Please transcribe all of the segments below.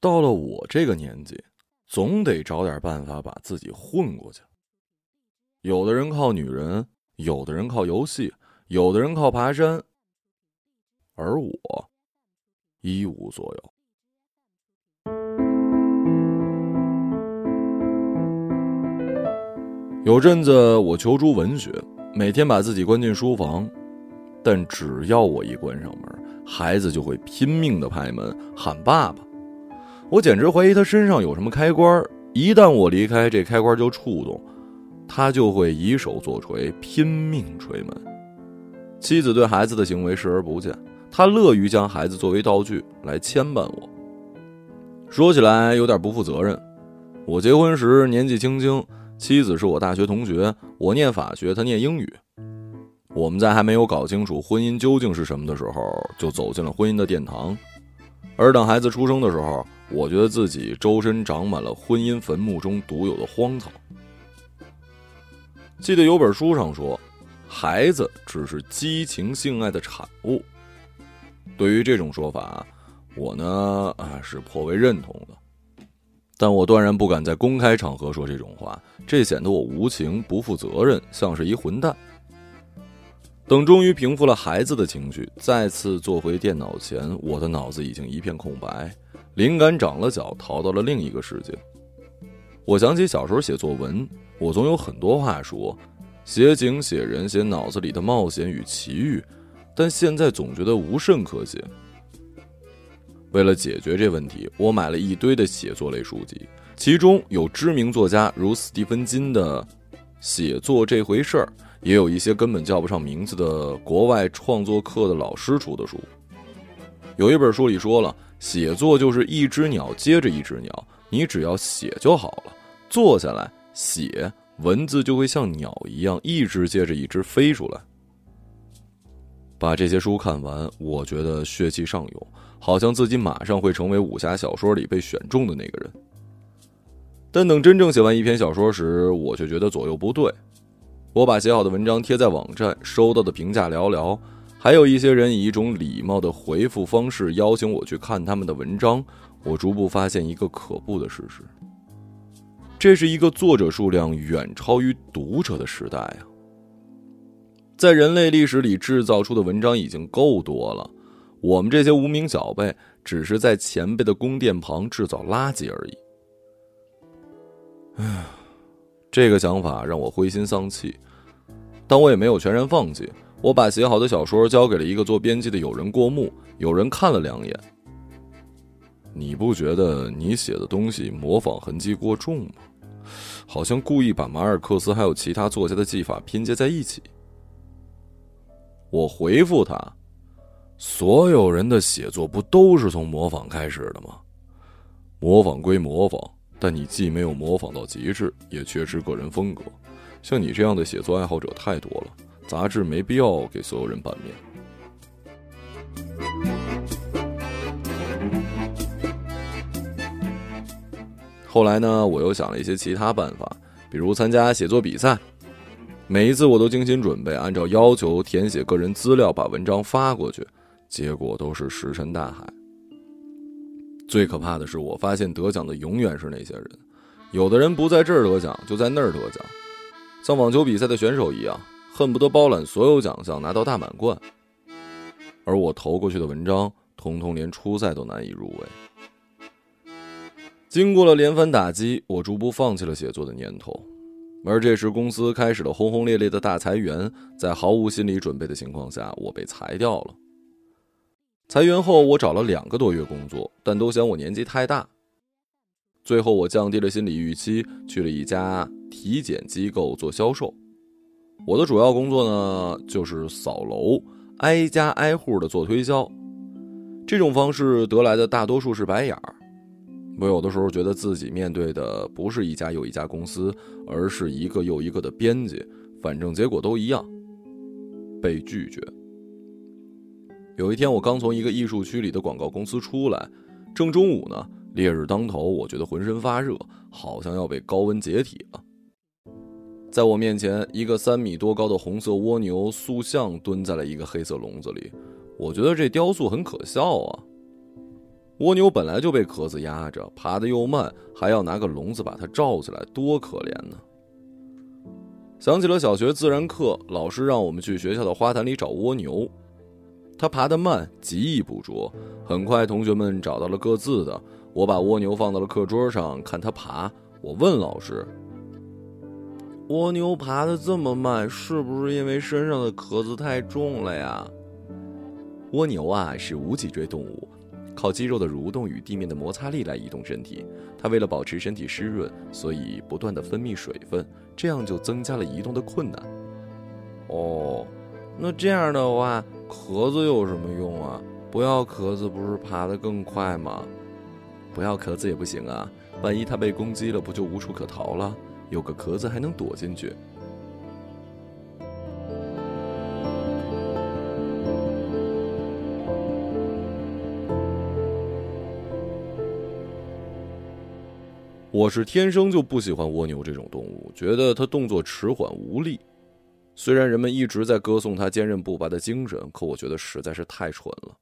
到了我这个年纪，总得找点办法把自己混过去。有的人靠女人，有的人靠游戏，有的人靠爬山，而我一无所有。有阵子我求助文学，每天把自己关进书房，但只要我一关上门，孩子就会拼命的拍门喊爸爸。我简直怀疑他身上有什么开关，一旦我离开，这开关就触动，他就会以手作锤，拼命捶门。妻子对孩子的行为视而不见，他乐于将孩子作为道具来牵绊我。说起来有点不负责任，我结婚时年纪轻轻。妻子是我大学同学，我念法学，他念英语。我们在还没有搞清楚婚姻究竟是什么的时候，就走进了婚姻的殿堂。而等孩子出生的时候，我觉得自己周身长满了婚姻坟墓中独有的荒草。记得有本书上说，孩子只是激情性爱的产物。对于这种说法，我呢啊是颇为认同的。但我断然不敢在公开场合说这种话，这显得我无情、不负责任，像是一混蛋。等终于平复了孩子的情绪，再次坐回电脑前，我的脑子已经一片空白，灵感长了脚，逃到了另一个世界。我想起小时候写作文，我总有很多话说，写景、写人、写脑子里的冒险与奇遇，但现在总觉得无甚可写。为了解决这问题，我买了一堆的写作类书籍，其中有知名作家如斯蒂芬金的《写作这回事儿》，也有一些根本叫不上名字的国外创作课的老师出的书。有一本书里说了，写作就是一只鸟接着一只鸟，你只要写就好了，坐下来写，文字就会像鸟一样一只接着一只飞出来。把这些书看完，我觉得血气上涌。好像自己马上会成为武侠小说里被选中的那个人，但等真正写完一篇小说时，我却觉得左右不对。我把写好的文章贴在网站，收到的评价寥寥，还有一些人以一种礼貌的回复方式邀请我去看他们的文章。我逐步发现一个可怖的事实：这是一个作者数量远超于读者的时代啊！在人类历史里制造出的文章已经够多了。我们这些无名小辈，只是在前辈的宫殿旁制造垃圾而已。唉，这个想法让我灰心丧气，但我也没有全然放弃。我把写好的小说交给了一个做编辑的友人过目，友人看了两眼。你不觉得你写的东西模仿痕迹过重吗？好像故意把马尔克斯还有其他作家的技法拼接在一起。我回复他。所有人的写作不都是从模仿开始的吗？模仿归模仿，但你既没有模仿到极致，也缺失个人风格。像你这样的写作爱好者太多了，杂志没必要给所有人版面。后来呢，我又想了一些其他办法，比如参加写作比赛。每一次我都精心准备，按照要求填写个人资料，把文章发过去。结果都是石沉大海。最可怕的是，我发现得奖的永远是那些人，有的人不在这儿得奖，就在那儿得奖，像网球比赛的选手一样，恨不得包揽所有奖项，拿到大满贯。而我投过去的文章，通通连初赛都难以入围。经过了连番打击，我逐步放弃了写作的念头。而这时，公司开始了轰轰烈烈的大裁员，在毫无心理准备的情况下，我被裁掉了。裁员后，我找了两个多月工作，但都嫌我年纪太大。最后，我降低了心理预期，去了一家体检机构做销售。我的主要工作呢，就是扫楼，挨家挨户的做推销。这种方式得来的大多数是白眼儿。我有的时候觉得自己面对的不是一家又一家公司，而是一个又一个的编辑，反正结果都一样，被拒绝。有一天，我刚从一个艺术区里的广告公司出来，正中午呢，烈日当头，我觉得浑身发热，好像要被高温解体了。在我面前，一个三米多高的红色蜗牛塑像蹲在了一个黑色笼子里，我觉得这雕塑很可笑啊。蜗牛本来就被壳子压着，爬得又慢，还要拿个笼子把它罩起来，多可怜呢！想起了小学自然课，老师让我们去学校的花坛里找蜗牛。它爬得慢，极易捕捉。很快，同学们找到了各自的。我把蜗牛放到了课桌上，看它爬。我问老师：“蜗牛爬得这么慢，是不是因为身上的壳子太重了呀？”蜗牛啊，是无脊椎动物。靠肌肉的蠕动与地面的摩擦力来移动身体。它为了保持身体湿润，所以不断的分泌水分，这样就增加了移动的困难。哦，那这样的话，壳子有什么用啊？不要壳子不是爬得更快吗？不要壳子也不行啊，万一它被攻击了，不就无处可逃了？有个壳子还能躲进去。我是天生就不喜欢蜗牛这种动物，觉得它动作迟缓无力。虽然人们一直在歌颂它坚韧不拔的精神，可我觉得实在是太蠢了。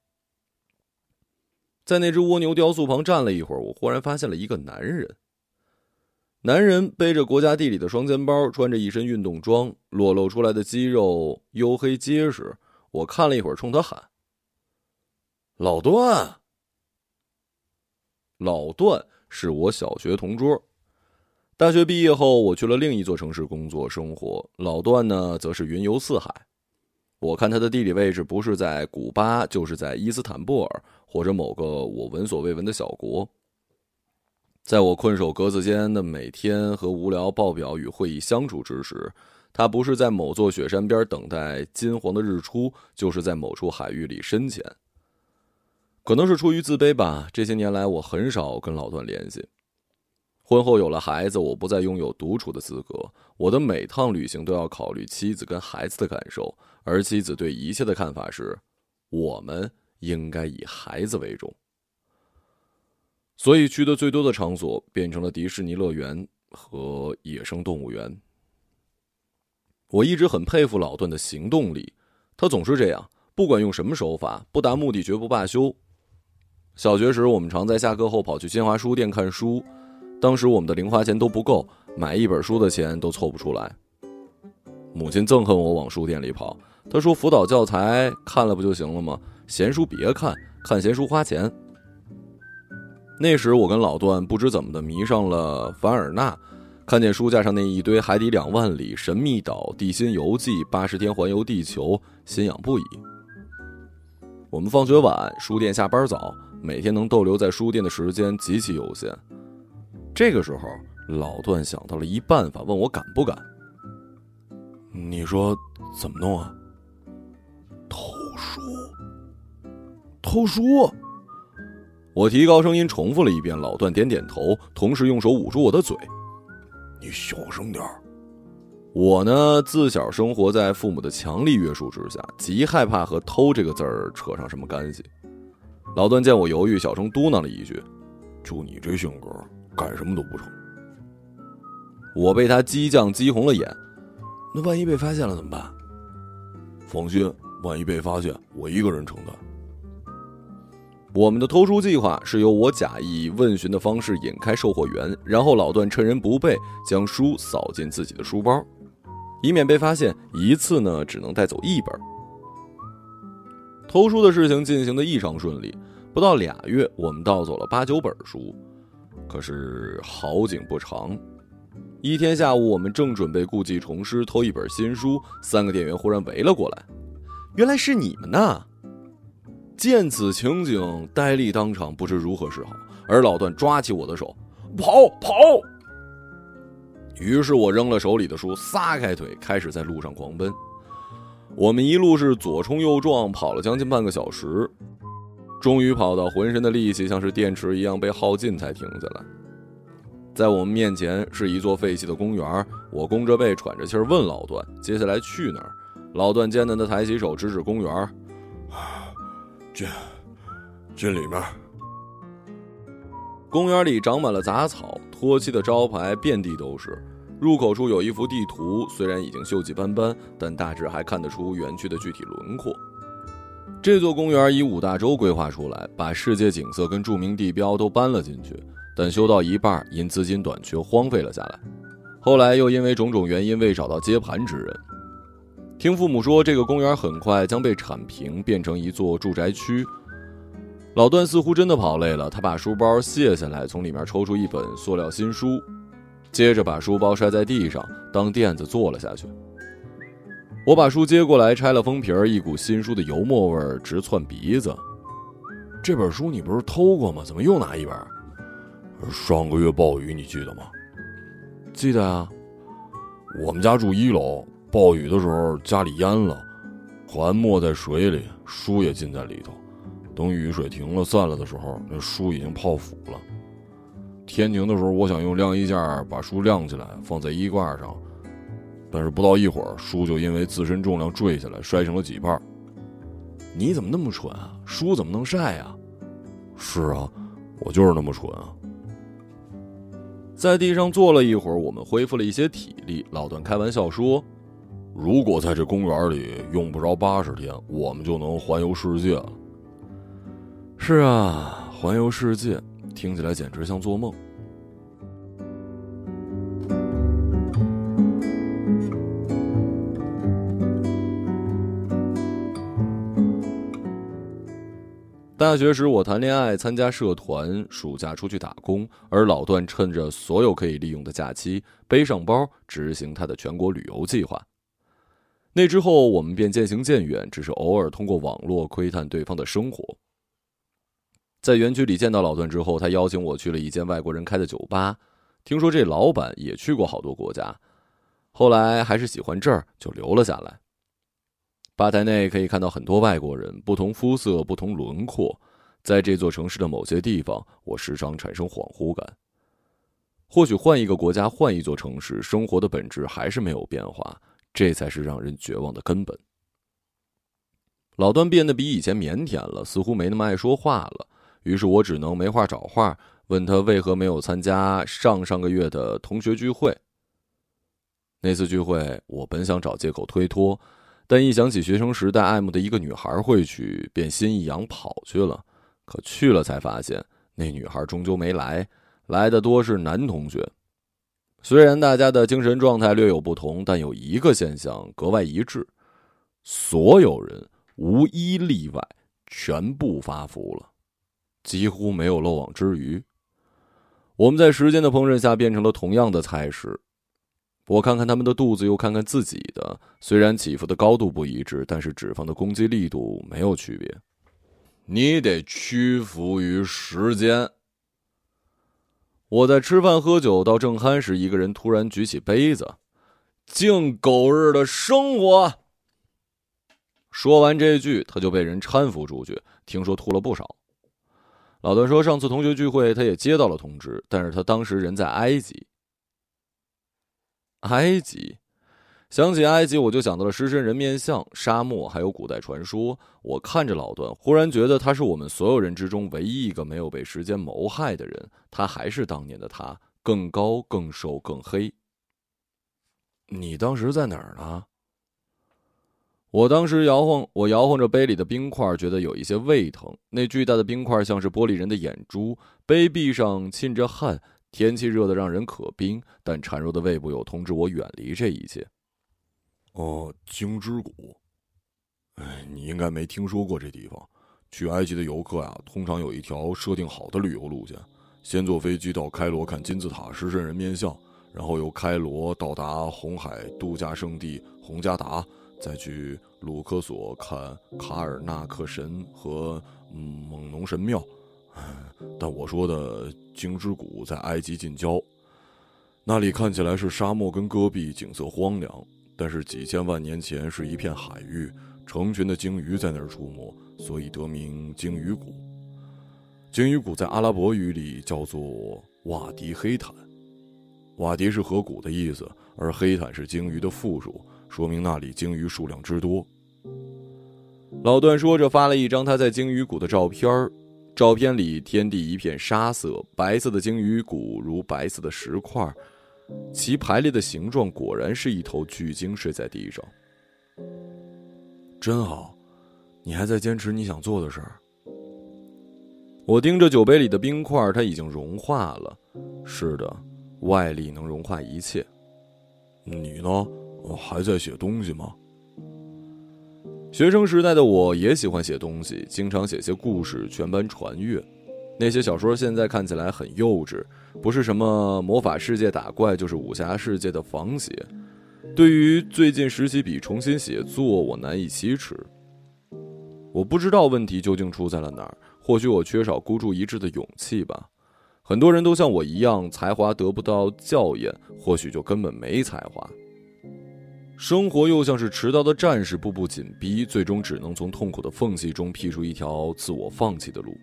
在那只蜗牛雕塑旁站了一会儿，我忽然发现了一个男人。男人背着国家地理的双肩包，穿着一身运动装，裸露出来的肌肉黝黑结实。我看了一会儿，冲他喊：“老段，老段。”是我小学同桌，大学毕业后，我去了另一座城市工作生活。老段呢，则是云游四海。我看他的地理位置不是在古巴，就是在伊斯坦布尔或者某个我闻所未闻的小国。在我困守格子间的每天和无聊报表与会议相处之时，他不是在某座雪山边等待金黄的日出，就是在某处海域里深潜。可能是出于自卑吧，这些年来我很少跟老段联系。婚后有了孩子，我不再拥有独处的资格。我的每趟旅行都要考虑妻子跟孩子的感受，而妻子对一切的看法是：我们应该以孩子为重。所以去的最多的场所变成了迪士尼乐园和野生动物园。我一直很佩服老段的行动力，他总是这样，不管用什么手法，不达目的绝不罢休。小学时，我们常在下课后跑去新华书店看书。当时我们的零花钱都不够，买一本书的钱都凑不出来。母亲憎恨我往书店里跑，她说：“辅导教材看了不就行了吗？闲书别看，看闲书花钱。”那时我跟老段不知怎么的迷上了凡尔纳，看见书架上那一堆《海底两万里》《神秘岛》《地心游记》《八十天环游地球》，心痒不已。我们放学晚，书店下班早。每天能逗留在书店的时间极其有限。这个时候，老段想到了一办法，问我敢不敢。你说怎么弄啊？偷书，偷书！我提高声音重复了一遍，老段点点头，同时用手捂住我的嘴。你小声点儿我呢，自小生活在父母的强力约束之下，极害怕和“偷”这个字儿扯上什么干系。老段见我犹豫，小声嘟囔了一句：“就你这性格，干什么都不成。”我被他激将激红了眼。那万一被发现了怎么办？放心，万一被发现，我一个人承担。我们的偷书计划是由我假意问询的方式引开售货员，然后老段趁人不备将书扫进自己的书包，以免被发现。一次呢，只能带走一本。偷书的事情进行的异常顺利。不到俩月，我们盗走了八九本书。可是好景不长，一天下午，我们正准备故技重施偷一本新书，三个店员忽然围了过来。原来是你们呐！见此情景，呆立当场，不知如何是好。而老段抓起我的手，跑跑。于是我扔了手里的书，撒开腿，开始在路上狂奔。我们一路是左冲右撞，跑了将近半个小时。终于跑到浑身的力气像是电池一样被耗尽，才停下来。在我们面前是一座废弃的公园，我弓着背喘着气儿问老段：“接下来去哪儿？”老段艰难地抬起手指指公园：“进，进里面。”公园里长满了杂草，脱漆的招牌遍地都是。入口处有一幅地图，虽然已经锈迹斑斑，但大致还看得出园区的具体轮廓。这座公园以五大洲规划出来，把世界景色跟著名地标都搬了进去，但修到一半因资金短缺荒废了下来。后来又因为种种原因未找到接盘之人。听父母说，这个公园很快将被铲平，变成一座住宅区。老段似乎真的跑累了，他把书包卸下来，从里面抽出一本塑料新书，接着把书包摔在地上当垫子坐了下去。我把书接过来，拆了封皮儿，一股新书的油墨味直窜鼻子。这本书你不是偷过吗？怎么又拿一本？上个月暴雨，你记得吗？记得啊。我们家住一楼，暴雨的时候家里淹了，船没在水里，书也浸在里头。等雨水停了散了的时候，那书已经泡腐了。天晴的时候，我想用晾衣架把书晾起来，放在衣挂上。但是不到一会儿，书就因为自身重量坠下来，摔成了几瓣。你怎么那么蠢啊？书怎么能晒呀？是啊，我就是那么蠢啊。在地上坐了一会儿，我们恢复了一些体力。老段开玩笑说：“如果在这公园里用不着八十天，我们就能环游世界了。”是啊，环游世界听起来简直像做梦。大学时，我谈恋爱，参加社团，暑假出去打工，而老段趁着所有可以利用的假期，背上包执行他的全国旅游计划。那之后，我们便渐行渐远，只是偶尔通过网络窥探对方的生活。在园区里见到老段之后，他邀请我去了一间外国人开的酒吧，听说这老板也去过好多国家，后来还是喜欢这儿，就留了下来。吧台内可以看到很多外国人，不同肤色、不同轮廓。在这座城市的某些地方，我时常产生恍惚感。或许换一个国家、换一座城市，生活的本质还是没有变化，这才是让人绝望的根本。老段变得比以前腼腆了，似乎没那么爱说话了。于是我只能没话找话，问他为何没有参加上上个月的同学聚会。那次聚会，我本想找借口推脱。但一想起学生时代爱慕的一个女孩会去，便心一痒跑去了。可去了才发现，那女孩终究没来，来的多是男同学。虽然大家的精神状态略有不同，但有一个现象格外一致：所有人无一例外全部发福了，几乎没有漏网之鱼。我们在时间的烹饪下变成了同样的菜式。我看看他们的肚子，又看看自己的。虽然起伏的高度不一致，但是脂肪的攻击力度没有区别。你得屈服于时间。我在吃饭喝酒到正酣时，一个人突然举起杯子，敬狗日的生活。说完这句，他就被人搀扶出去，听说吐了不少。老段说，上次同学聚会，他也接到了通知，但是他当时人在埃及。埃及，想起埃及，我就想到了狮身人面像、沙漠，还有古代传说。我看着老段，忽然觉得他是我们所有人之中唯一一个没有被时间谋害的人。他还是当年的他，更高、更瘦、更黑。你当时在哪儿呢？我当时摇晃，我摇晃着杯里的冰块，觉得有一些胃疼。那巨大的冰块像是玻璃人的眼珠，杯壁上沁着汗。天气热的让人可冰，但孱弱的胃部又通知我远离这一切。哦，鲸之谷，哎，你应该没听说过这地方。去埃及的游客啊，通常有一条设定好的旅游路线：先坐飞机到开罗看金字塔狮身人面像，然后由开罗到达红海度假胜地洪加达，再去卢克索看卡尔纳克神和蒙农神庙。但我说的鲸之谷在埃及近郊，那里看起来是沙漠跟戈壁，景色荒凉。但是几千万年前是一片海域，成群的鲸鱼在那儿出没，所以得名鲸鱼谷。鲸鱼谷在阿拉伯语里叫做瓦迪黑坦，瓦迪是河谷的意思，而黑坦是鲸鱼的复数，说明那里鲸鱼数量之多。老段说着发了一张他在鲸鱼谷的照片儿。照片里，天地一片沙色，白色的鲸鱼骨如白色的石块，其排列的形状果然是一头巨鲸睡在地上。真好，你还在坚持你想做的事儿？我盯着酒杯里的冰块，它已经融化了。是的，外力能融化一切。你呢？还在写东西吗？学生时代的我也喜欢写东西，经常写些故事，全班传阅。那些小说现在看起来很幼稚，不是什么魔法世界打怪，就是武侠世界的仿写。对于最近拾起笔重新写作，我难以启齿。我不知道问题究竟出在了哪儿，或许我缺少孤注一掷的勇气吧。很多人都像我一样，才华得不到校验，或许就根本没才华。生活又像是持刀的战士，步步紧逼，最终只能从痛苦的缝隙中辟出一条自我放弃的路。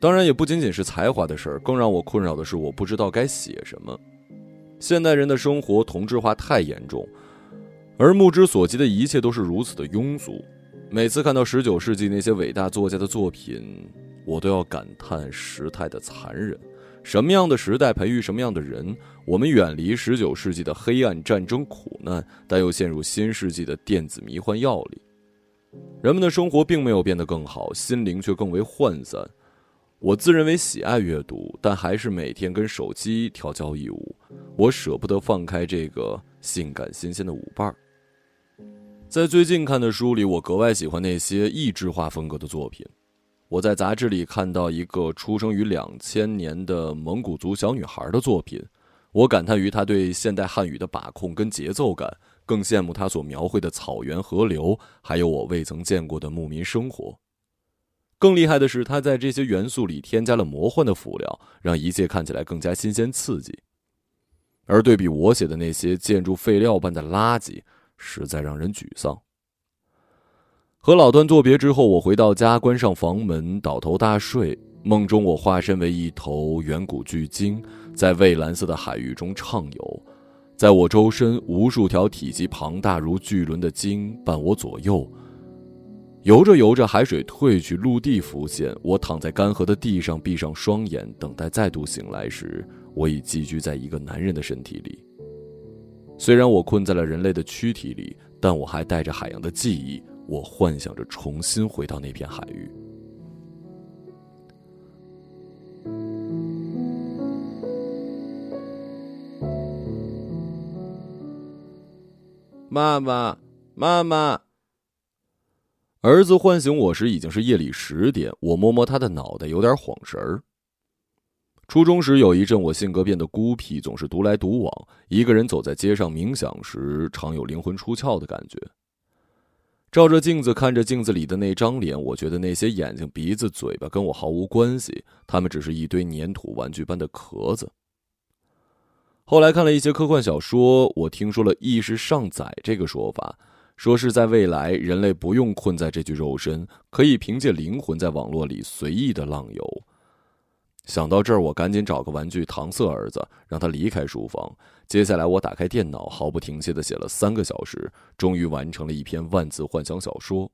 当然，也不仅仅是才华的事儿，更让我困扰的是，我不知道该写什么。现代人的生活同质化太严重，而目之所及的一切都是如此的庸俗。每次看到十九世纪那些伟大作家的作品，我都要感叹时态的残忍。什么样的时代培育什么样的人？我们远离十九世纪的黑暗战争苦难，但又陷入新世纪的电子迷幻药里。人们的生活并没有变得更好，心灵却更为涣散。我自认为喜爱阅读，但还是每天跟手机跳交谊舞。我舍不得放开这个性感新鲜的舞伴儿。在最近看的书里，我格外喜欢那些异质化风格的作品。我在杂志里看到一个出生于两千年的蒙古族小女孩的作品，我感叹于她对现代汉语的把控跟节奏感，更羡慕她所描绘的草原、河流，还有我未曾见过的牧民生活。更厉害的是，他在这些元素里添加了魔幻的辅料，让一切看起来更加新鲜刺激。而对比我写的那些建筑废料般的垃圾，实在让人沮丧。和老段作别之后，我回到家，关上房门，倒头大睡。梦中，我化身为一头远古巨鲸，在蔚蓝色的海域中畅游。在我周身，无数条体积庞大如巨轮的鲸伴我左右。游着游着，海水退去，陆地浮现。我躺在干涸的地上，闭上双眼，等待再度醒来时，我已寄居在一个男人的身体里。虽然我困在了人类的躯体里，但我还带着海洋的记忆。我幻想着重新回到那片海域。妈妈，妈妈。儿子唤醒我时已经是夜里十点，我摸摸他的脑袋，有点晃神儿。初中时有一阵，我性格变得孤僻，总是独来独往，一个人走在街上冥想时，常有灵魂出窍的感觉。照着镜子，看着镜子里的那张脸，我觉得那些眼睛、鼻子、嘴巴跟我毫无关系，他们只是一堆粘土玩具般的壳子。后来看了一些科幻小说，我听说了“意识上载”这个说法。说是在未来，人类不用困在这具肉身，可以凭借灵魂在网络里随意的浪游。想到这儿，我赶紧找个玩具搪塞儿子，让他离开书房。接下来，我打开电脑，毫不停歇的写了三个小时，终于完成了一篇万字幻想小说。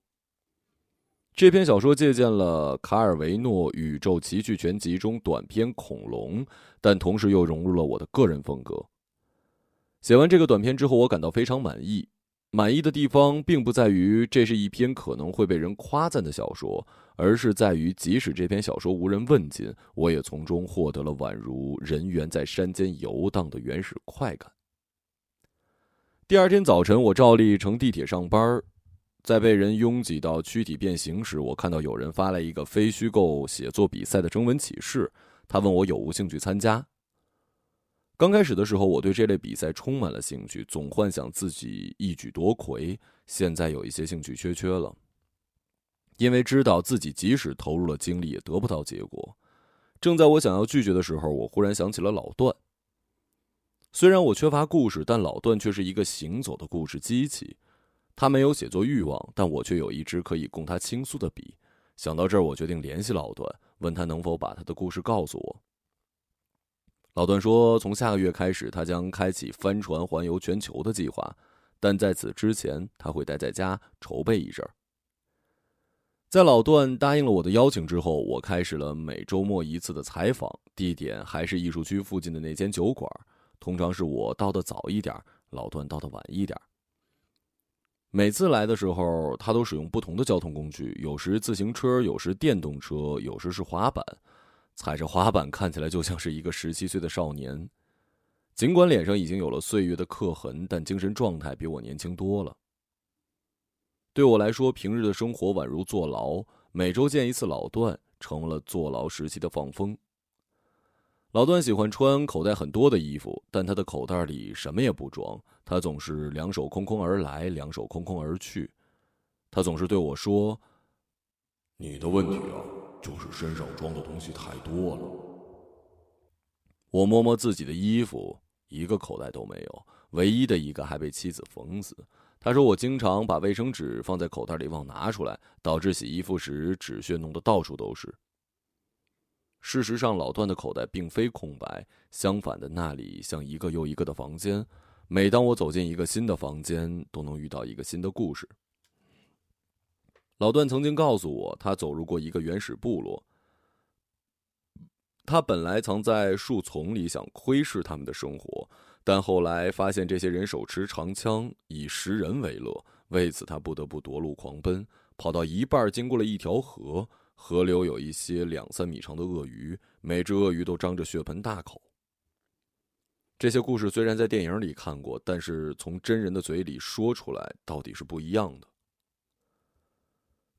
这篇小说借鉴了卡尔维诺《宇宙奇趣全集》中短篇《恐龙》，但同时又融入了我的个人风格。写完这个短篇之后，我感到非常满意。满意的地方并不在于这是一篇可能会被人夸赞的小说，而是在于即使这篇小说无人问津，我也从中获得了宛如人猿在山间游荡的原始快感。第二天早晨，我照例乘地铁上班，在被人拥挤到躯体变形时，我看到有人发来一个非虚构写作比赛的征文启事，他问我有无兴趣参加。刚开始的时候，我对这类比赛充满了兴趣，总幻想自己一举夺魁。现在有一些兴趣缺缺了，因为知道自己即使投入了精力，也得不到结果。正在我想要拒绝的时候，我忽然想起了老段。虽然我缺乏故事，但老段却是一个行走的故事机器。他没有写作欲望，但我却有一支可以供他倾诉的笔。想到这儿，我决定联系老段，问他能否把他的故事告诉我。老段说：“从下个月开始，他将开启帆船环游全球的计划，但在此之前，他会待在家筹备一阵儿。”在老段答应了我的邀请之后，我开始了每周末一次的采访，地点还是艺术区附近的那间酒馆。通常是我到的早一点，老段到的晚一点。每次来的时候，他都使用不同的交通工具，有时自行车，有时电动车，有时是滑板。踩着滑板看起来就像是一个十七岁的少年，尽管脸上已经有了岁月的刻痕，但精神状态比我年轻多了。对我来说，平日的生活宛如坐牢，每周见一次老段，成了坐牢时期的放风。老段喜欢穿口袋很多的衣服，但他的口袋里什么也不装。他总是两手空空而来，两手空空而去。他总是对我说：“你的问题啊，就是身上装的东西太多了。”我摸摸自己的衣服，一个口袋都没有，唯一的一个还被妻子缝死。他说我经常把卫生纸放在口袋里忘拿出来，导致洗衣服时纸屑弄得到处都是。事实上，老段的口袋并非空白，相反的，那里像一个又一个的房间。每当我走进一个新的房间，都能遇到一个新的故事。老段曾经告诉我，他走入过一个原始部落。他本来藏在树丛里，想窥视他们的生活，但后来发现这些人手持长枪，以食人为乐。为此，他不得不夺路狂奔，跑到一半，经过了一条河。河流有一些两三米长的鳄鱼，每只鳄鱼都张着血盆大口。这些故事虽然在电影里看过，但是从真人的嘴里说出来，到底是不一样的。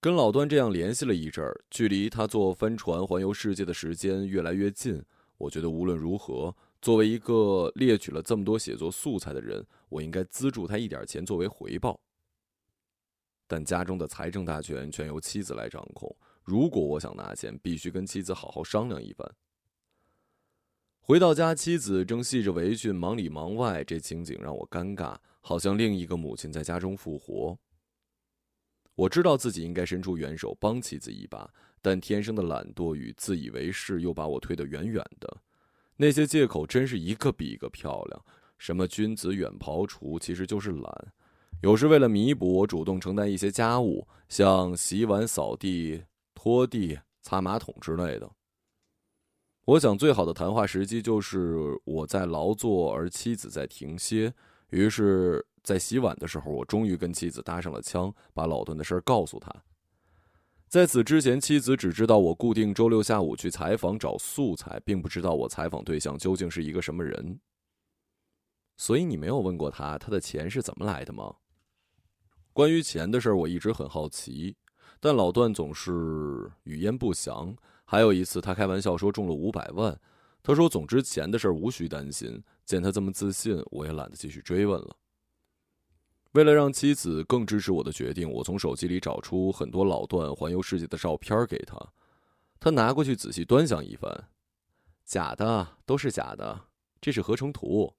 跟老段这样联系了一阵儿，距离他坐帆船环游世界的时间越来越近。我觉得无论如何，作为一个猎取了这么多写作素材的人，我应该资助他一点钱作为回报。但家中的财政大权全由妻子来掌控。如果我想拿钱，必须跟妻子好好商量一番。回到家，妻子正系着围裙，忙里忙外，这情景让我尴尬，好像另一个母亲在家中复活。我知道自己应该伸出援手帮妻子一把，但天生的懒惰与自以为是又把我推得远远的。那些借口真是一个比一个漂亮，什么君子远庖厨，其实就是懒。有时为了弥补，我主动承担一些家务，像洗碗、扫地。拖地、擦马桶之类的。我想，最好的谈话时机就是我在劳作，而妻子在停歇。于是，在洗碗的时候，我终于跟妻子搭上了腔，把老段的事儿告诉他。在此之前，妻子只知道我固定周六下午去采访找素材，并不知道我采访对象究竟是一个什么人。所以，你没有问过他，他的钱是怎么来的吗？关于钱的事儿，我一直很好奇。但老段总是语焉不详。还有一次，他开玩笑说中了五百万。他说：“总之，钱的事无需担心。”见他这么自信，我也懒得继续追问了。为了让妻子更支持我的决定，我从手机里找出很多老段环游世界的照片给他。他拿过去仔细端详一番，假的，都是假的，这是合成图。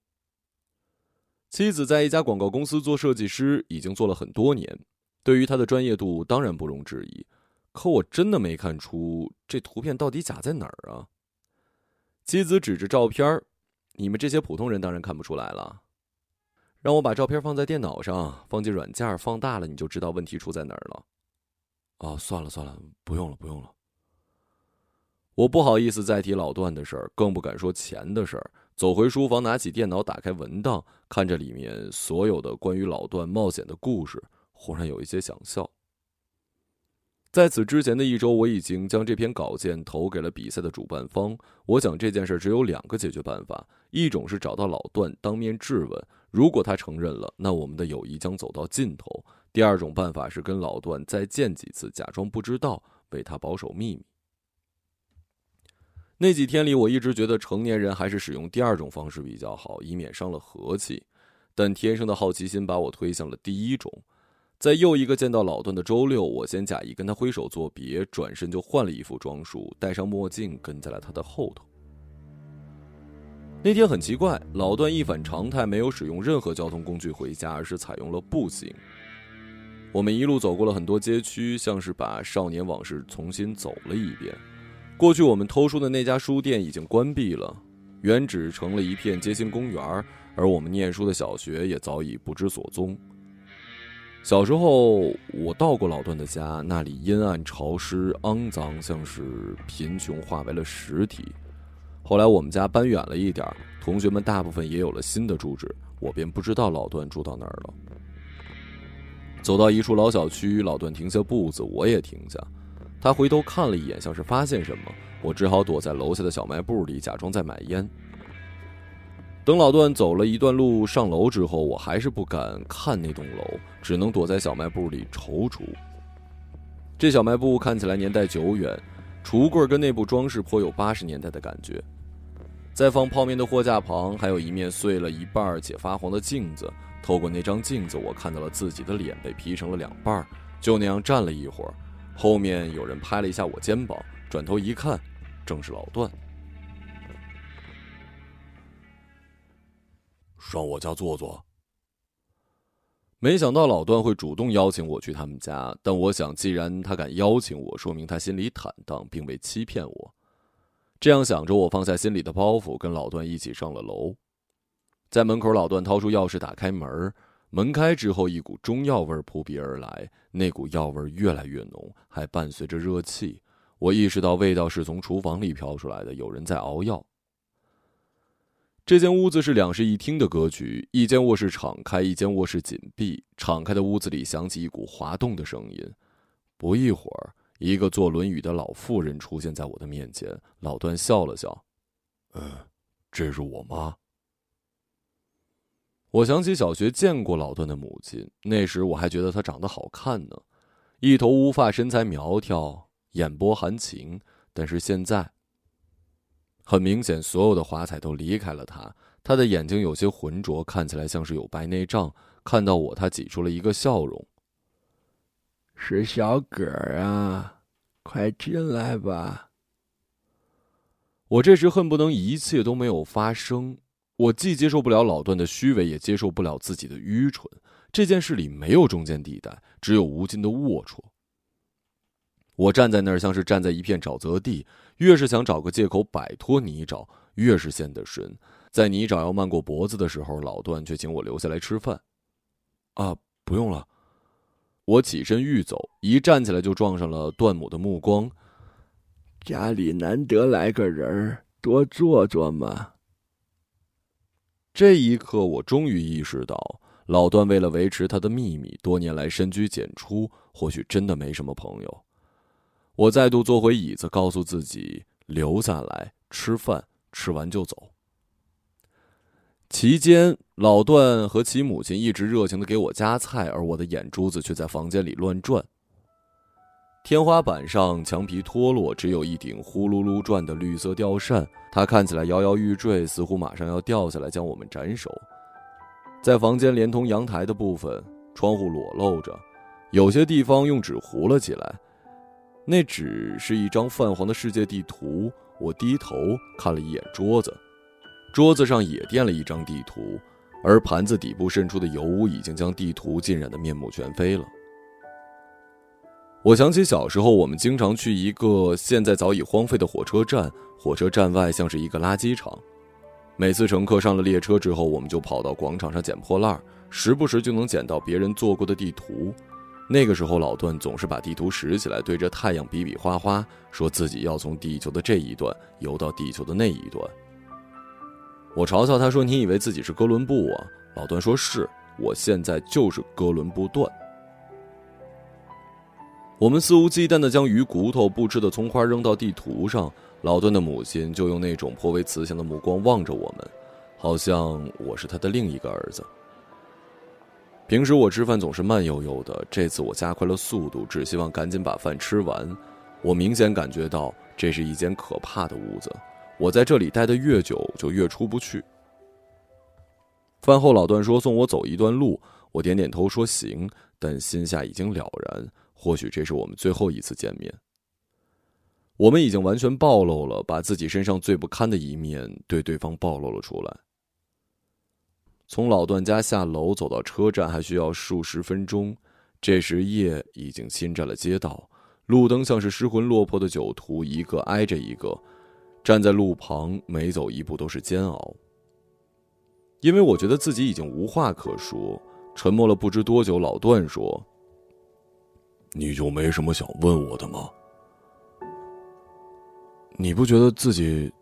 妻子在一家广告公司做设计师，已经做了很多年。对于他的专业度，当然不容置疑。可我真的没看出这图片到底假在哪儿啊！妻子指着照片你们这些普通人当然看不出来了。让我把照片放在电脑上，放进软件放大了，你就知道问题出在哪儿了。哦，算了算了，不用了不用了。我不好意思再提老段的事儿，更不敢说钱的事儿。走回书房，拿起电脑，打开文档，看着里面所有的关于老段冒险的故事。忽然有一些想笑。在此之前的一周，我已经将这篇稿件投给了比赛的主办方。我想这件事只有两个解决办法：一种是找到老段当面质问，如果他承认了，那我们的友谊将走到尽头；第二种办法是跟老段再见几次，假装不知道，为他保守秘密。那几天里，我一直觉得成年人还是使用第二种方式比较好，以免伤了和气。但天生的好奇心把我推向了第一种。在又一个见到老段的周六，我先假意跟他挥手作别，转身就换了一副装束，戴上墨镜，跟在了他的后头。那天很奇怪，老段一反常态，没有使用任何交通工具回家，而是采用了步行。我们一路走过了很多街区，像是把少年往事重新走了一遍。过去我们偷书的那家书店已经关闭了，原址成了一片街心公园，而我们念书的小学也早已不知所踪。小时候，我到过老段的家，那里阴暗、潮湿、肮脏，像是贫穷化为了实体。后来我们家搬远了一点同学们大部分也有了新的住址，我便不知道老段住到哪儿了。走到一处老小区，老段停下步子，我也停下。他回头看了一眼，像是发现什么，我只好躲在楼下的小卖部里，假装在买烟。等老段走了一段路上楼之后，我还是不敢看那栋楼，只能躲在小卖部里踌躇。这小卖部看起来年代久远，橱柜跟内部装饰颇有八十年代的感觉。在放泡面的货架旁，还有一面碎了一半且发黄的镜子。透过那张镜子，我看到了自己的脸被劈成了两半就那样站了一会儿，后面有人拍了一下我肩膀，转头一看，正是老段。上我家坐坐。没想到老段会主动邀请我去他们家，但我想，既然他敢邀请我，说明他心里坦荡，并未欺骗我。这样想着，我放下心里的包袱，跟老段一起上了楼。在门口，老段掏出钥匙打开门，门开之后，一股中药味扑鼻而来，那股药味越来越浓，还伴随着热气。我意识到味道是从厨房里飘出来的，有人在熬药。这间屋子是两室一厅的格局，一间卧室敞开，一间卧室紧闭。敞开的屋子里响起一股滑动的声音。不一会儿。一个坐轮椅的老妇人出现在我的面前，老段笑了笑：“嗯，这是我妈。”我想起小学见过老段的母亲，那时我还觉得她长得好看呢，一头乌发，身材苗条，眼波含情。但是现在，很明显，所有的华彩都离开了他。他的眼睛有些浑浊，看起来像是有白内障。看到我，他挤出了一个笑容。是小葛啊，快进来吧。我这时恨不能一切都没有发生。我既接受不了老段的虚伪，也接受不了自己的愚蠢。这件事里没有中间地带，只有无尽的龌龊。我站在那儿，像是站在一片沼泽地，越是想找个借口摆脱泥沼，越是陷得深。在泥沼要漫过脖子的时候，老段却请我留下来吃饭。啊，不用了。我起身欲走，一站起来就撞上了段母的目光。家里难得来个人，多坐坐嘛。这一刻，我终于意识到，老段为了维持他的秘密，多年来深居简出，或许真的没什么朋友。我再度坐回椅子，告诉自己留下来吃饭，吃完就走。期间，老段和其母亲一直热情的给我夹菜，而我的眼珠子却在房间里乱转。天花板上墙皮脱落，只有一顶呼噜噜转的绿色吊扇，它看起来摇摇欲坠，似乎马上要掉下来将我们斩首。在房间连同阳台的部分，窗户裸露着，有些地方用纸糊了起来。那只是一张泛黄的世界地图。我低头看了一眼桌子。桌子上也垫了一张地图，而盘子底部渗出的油污已经将地图浸染的面目全非了。我想起小时候，我们经常去一个现在早已荒废的火车站，火车站外像是一个垃圾场。每次乘客上了列车之后，我们就跑到广场上捡破烂，时不时就能捡到别人做过的地图。那个时候，老段总是把地图拾起来，对着太阳比比划划，说自己要从地球的这一端游到地球的那一端。我嘲笑他说：“你以为自己是哥伦布啊？”老段说：“是，我现在就是哥伦布段。”我们肆无忌惮的将鱼骨头、不吃的葱花扔到地图上，老段的母亲就用那种颇为慈祥的目光望着我们，好像我是他的另一个儿子。平时我吃饭总是慢悠悠的，这次我加快了速度，只希望赶紧把饭吃完。我明显感觉到这是一间可怕的屋子。我在这里待得越久，就越出不去。饭后，老段说送我走一段路，我点点头说行，但心下已经了然，或许这是我们最后一次见面。我们已经完全暴露了，把自己身上最不堪的一面对对方暴露了出来。从老段家下楼走到车站还需要数十分钟，这时夜已经侵占了街道，路灯像是失魂落魄的酒徒，一个挨着一个。站在路旁，每走一步都是煎熬。因为我觉得自己已经无话可说，沉默了不知多久。老段说：“你就没什么想问我的吗？你不觉得自己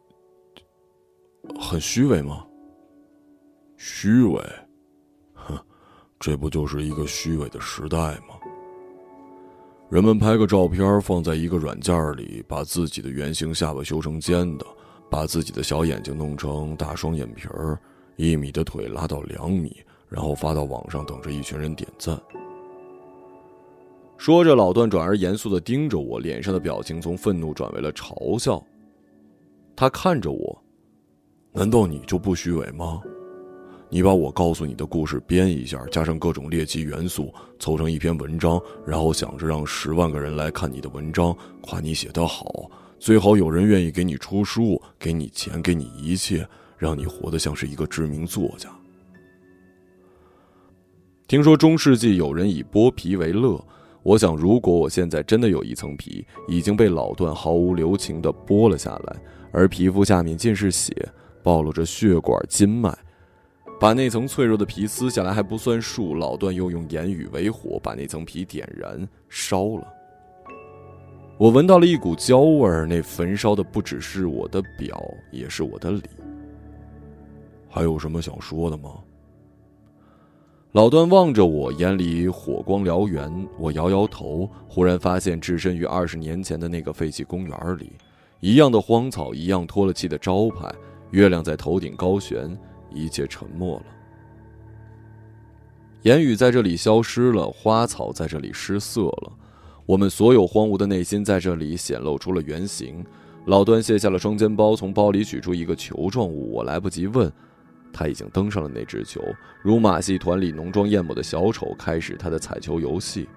很虚伪吗？虚伪？哼，这不就是一个虚伪的时代吗？人们拍个照片放在一个软件里，把自己的圆形下巴修成尖的，把自己的小眼睛弄成大双眼皮儿，一米的腿拉到两米，然后发到网上，等着一群人点赞。说着，老段转而严肃的盯着我，脸上的表情从愤怒转为了嘲笑。他看着我，难道你就不虚伪吗？你把我告诉你的故事编一下，加上各种猎奇元素，凑成一篇文章，然后想着让十万个人来看你的文章，夸你写得好，最好有人愿意给你出书，给你钱，给你一切，让你活得像是一个知名作家。听说中世纪有人以剥皮为乐，我想如果我现在真的有一层皮，已经被老段毫无留情地剥了下来，而皮肤下面尽是血，暴露着血管、筋脉。把那层脆弱的皮撕下来还不算数，老段又用言语为火，把那层皮点燃烧了。我闻到了一股焦味儿，那焚烧的不只是我的表，也是我的里。还有什么想说的吗？老段望着我，眼里火光燎原。我摇摇头，忽然发现置身于二十年前的那个废弃公园里，一样的荒草，一样脱了漆的招牌，月亮在头顶高悬。一切沉默了，言语在这里消失了，花草在这里失色了，我们所有荒芜的内心在这里显露出了原形。老段卸下了双肩包，从包里取出一个球状物，我来不及问，他已经登上了那只球，如马戏团里浓妆艳抹的小丑，开始他的彩球游戏。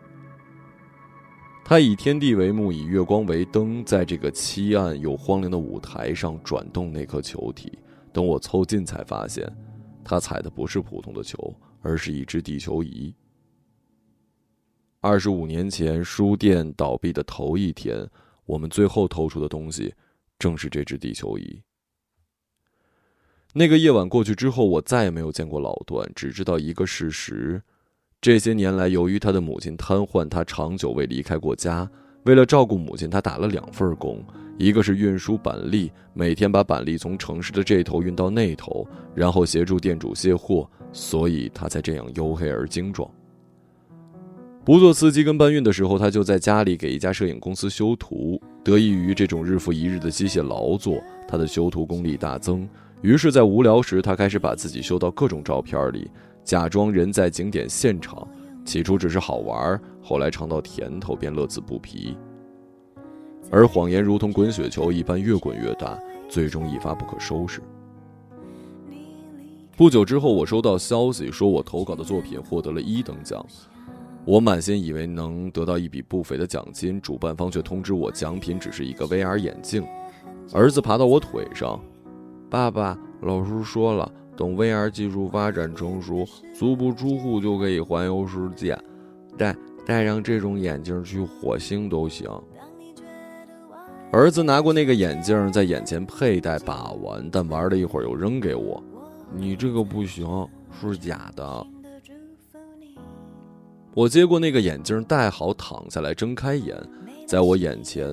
他以天地为幕，以月光为灯，在这个漆暗又荒凉的舞台上转动那颗球体。等我凑近，才发现，他踩的不是普通的球，而是一只地球仪。二十五年前，书店倒闭的头一天，我们最后偷出的东西，正是这只地球仪。那个夜晚过去之后，我再也没有见过老段，只知道一个事实：这些年来，由于他的母亲瘫痪，他长久未离开过家。为了照顾母亲，他打了两份工。一个是运输板栗，每天把板栗从城市的这头运到那头，然后协助店主卸货，所以他才这样黝黑而精壮。不做司机跟搬运的时候，他就在家里给一家摄影公司修图。得益于这种日复一日的机械劳作，他的修图功力大增。于是，在无聊时，他开始把自己修到各种照片里，假装人在景点现场。起初只是好玩，后来尝到甜头，便乐此不疲。而谎言如同滚雪球一般越滚越大，最终一发不可收拾。不久之后，我收到消息说我投稿的作品获得了一等奖，我满心以为能得到一笔不菲的奖金，主办方却通知我奖品只是一个 VR 眼镜。儿子爬到我腿上，爸爸，老师说了，等 VR 技术发展成熟，足不出户就可以环游世界，戴戴上这种眼镜去火星都行。儿子拿过那个眼镜，在眼前佩戴把玩，但玩了一会儿又扔给我。你这个不行，是假的。我接过那个眼镜，戴好，躺下来，睁开眼，在我眼前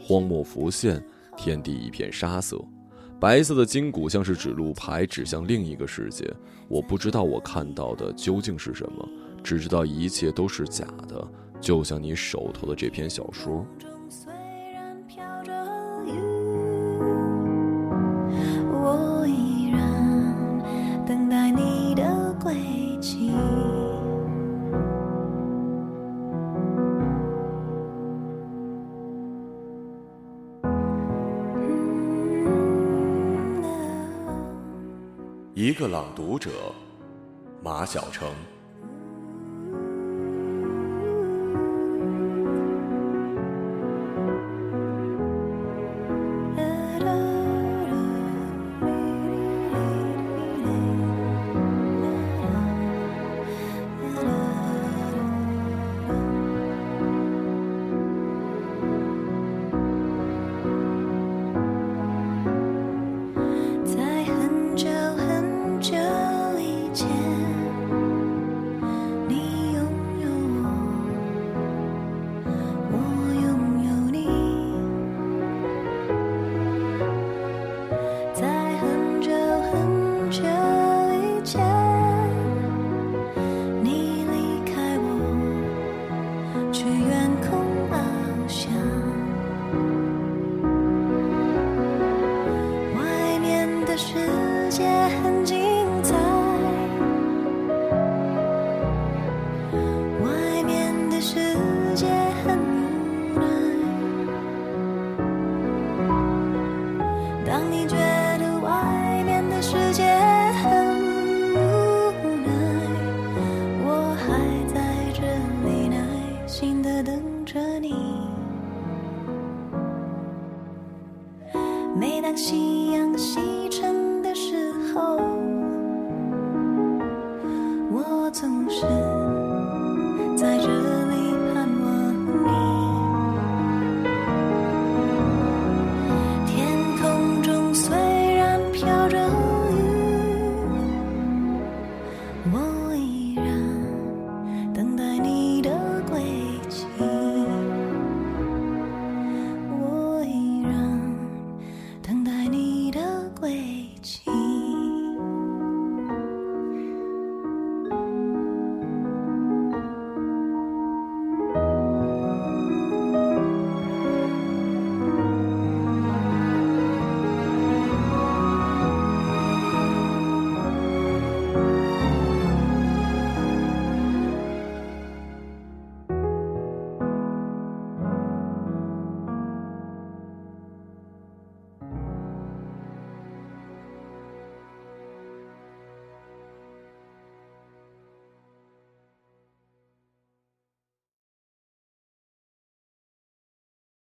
荒漠浮现，天地一片沙色，白色的筋骨像是指路牌，指向另一个世界。我不知道我看到的究竟是什么，只知道一切都是假的，就像你手头的这篇小说。一个朗读者，马晓成。